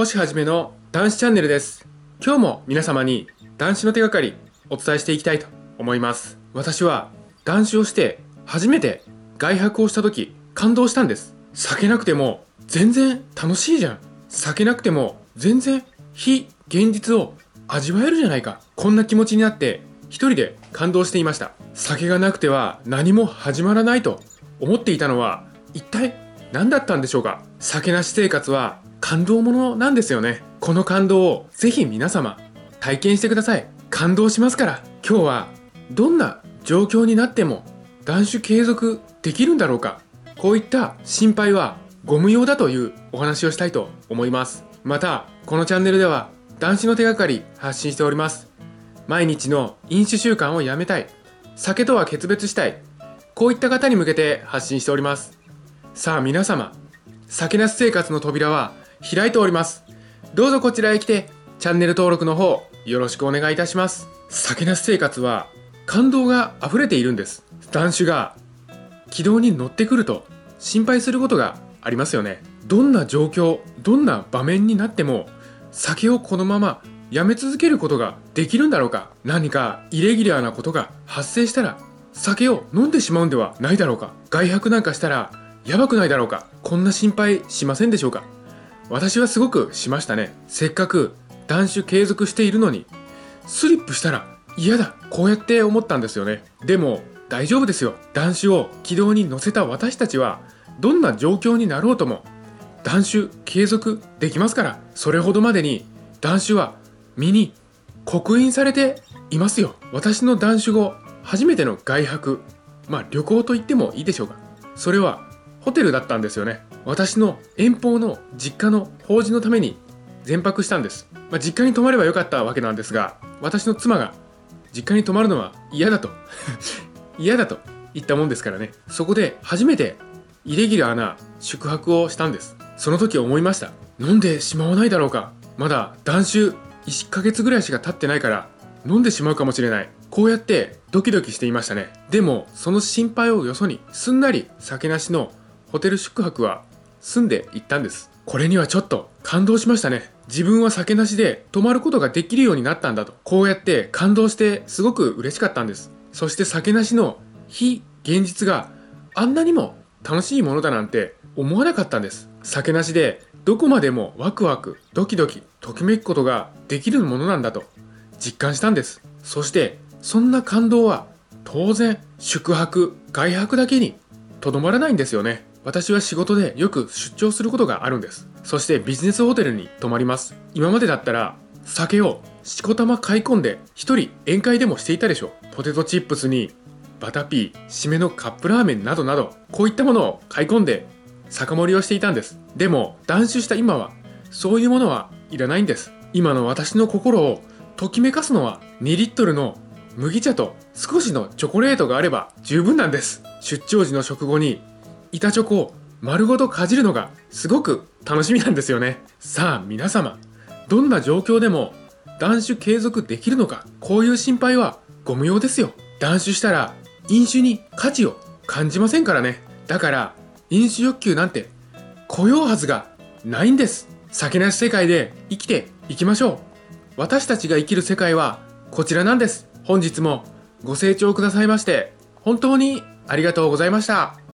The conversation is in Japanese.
星はじめの男子チャンネルです。今日も皆様に男子の手がかりお伝えしていきたいと思います。私は男子をして初めて外泊をした時感動したんです。避けなくても全然楽しいじゃん。避けなくても全然非現実を味わえるじゃないか。こんな気持ちになって一人で感動していました。酒がなくては何も始まらないと思っていたのは一体何だったんでしょうか。酒なし生活は感動ものなんですよね。この感動をぜひ皆様体験してください。感動しますから。今日はどんな状況になっても断酒継続できるんだろうか。こういった心配はご無用だというお話をしたいと思います。またこのチャンネルでは男子の手がかり発信しております。毎日の飲酒習慣をやめたい。酒とは決別したい。こういった方に向けて発信しております。さあ皆様酒なし生活の扉は開いております。どうぞこちらへ来てチャンネル登録の方よろしくお願いいたします。酒なし生活は感動が溢れているんです。男子が軌道に乗ってくると心配することがありますよね。どんな状況どんな場面になっても酒をこのままやめ続けることができるんだろうか。何かイレギュラーなことが発生したら酒を飲んでしまうんではないだろうか。外泊なんかしたらやばくないだろうか。こんな心配しませんでしょうか。私はすごくしましたね。せっかく断酒継続しているのに。スリップしたら嫌だ。こうやって思ったんですよね。でも大丈夫ですよ。断酒を軌道に乗せた私たちはどんな状況になろうとも断酒継続できますから。それほどまでに断酒は身に刻印されていますよ。私の断酒後初めての外泊。まあ旅行と言ってもいいでしょうかそれはホテルだったんですよね。私の遠方の実家の法事のために全泊したんです、まあ、実家に泊まればよかったわけなんですが私の妻が実家に泊まるのは嫌だと 嫌だと言ったもんですからね。そこで初めてイレギュラーな宿泊をしたんです。その時思いました。飲んでしまわないだろうか。まだ断酒1ヶ月ぐらいしか経ってないから飲んでしまうかもしれない。こうやってドキドキしていましたね。でもその心配をよそにすんなり酒なしのホテル宿泊は済んでいったんです。これにはちょっと感動しましたね。自分は酒なしで泊まることができるようになったんだと。こうやって感動してすごく嬉しかったんです。そして酒なしの非現実があんなにも楽しいものだなんて思わなかったんです。酒なしでどこまでもワクワクドキドキときめくことができるものなんだと。実感したんです。そしてそんな感動は当然宿泊外泊だけにとどまらないんですよね。私は仕事でよく出張することがあるんです。そしてビジネスホテルに泊まります。今までだったら酒をしこたま買い込んで一人宴会でもしていたでしょポテトチップスにバタピー締めのカップラーメンなどなどこういったものを買い込んで酒盛りをしていたんです。でも断酒した今はそういうものはいらないんです。今の私の心をときめかすのは2リットルの麦茶と少しのチョコレートがあれば十分なんです。出張時の食後に板チョコを丸ごとかじるのがすごく楽しみなんですよね。さあ皆様どんな状況でも断酒継続できるのかこういう心配はご無用ですよ。断酒したら飲酒に価値を感じませんからね。だから飲酒欲求なんて来ようはずがないんです。酒なし世界で生きていきましょう。私たちが生きる世界はこちらなんです。本日もご清聴くださいまして本当にありがとうございました。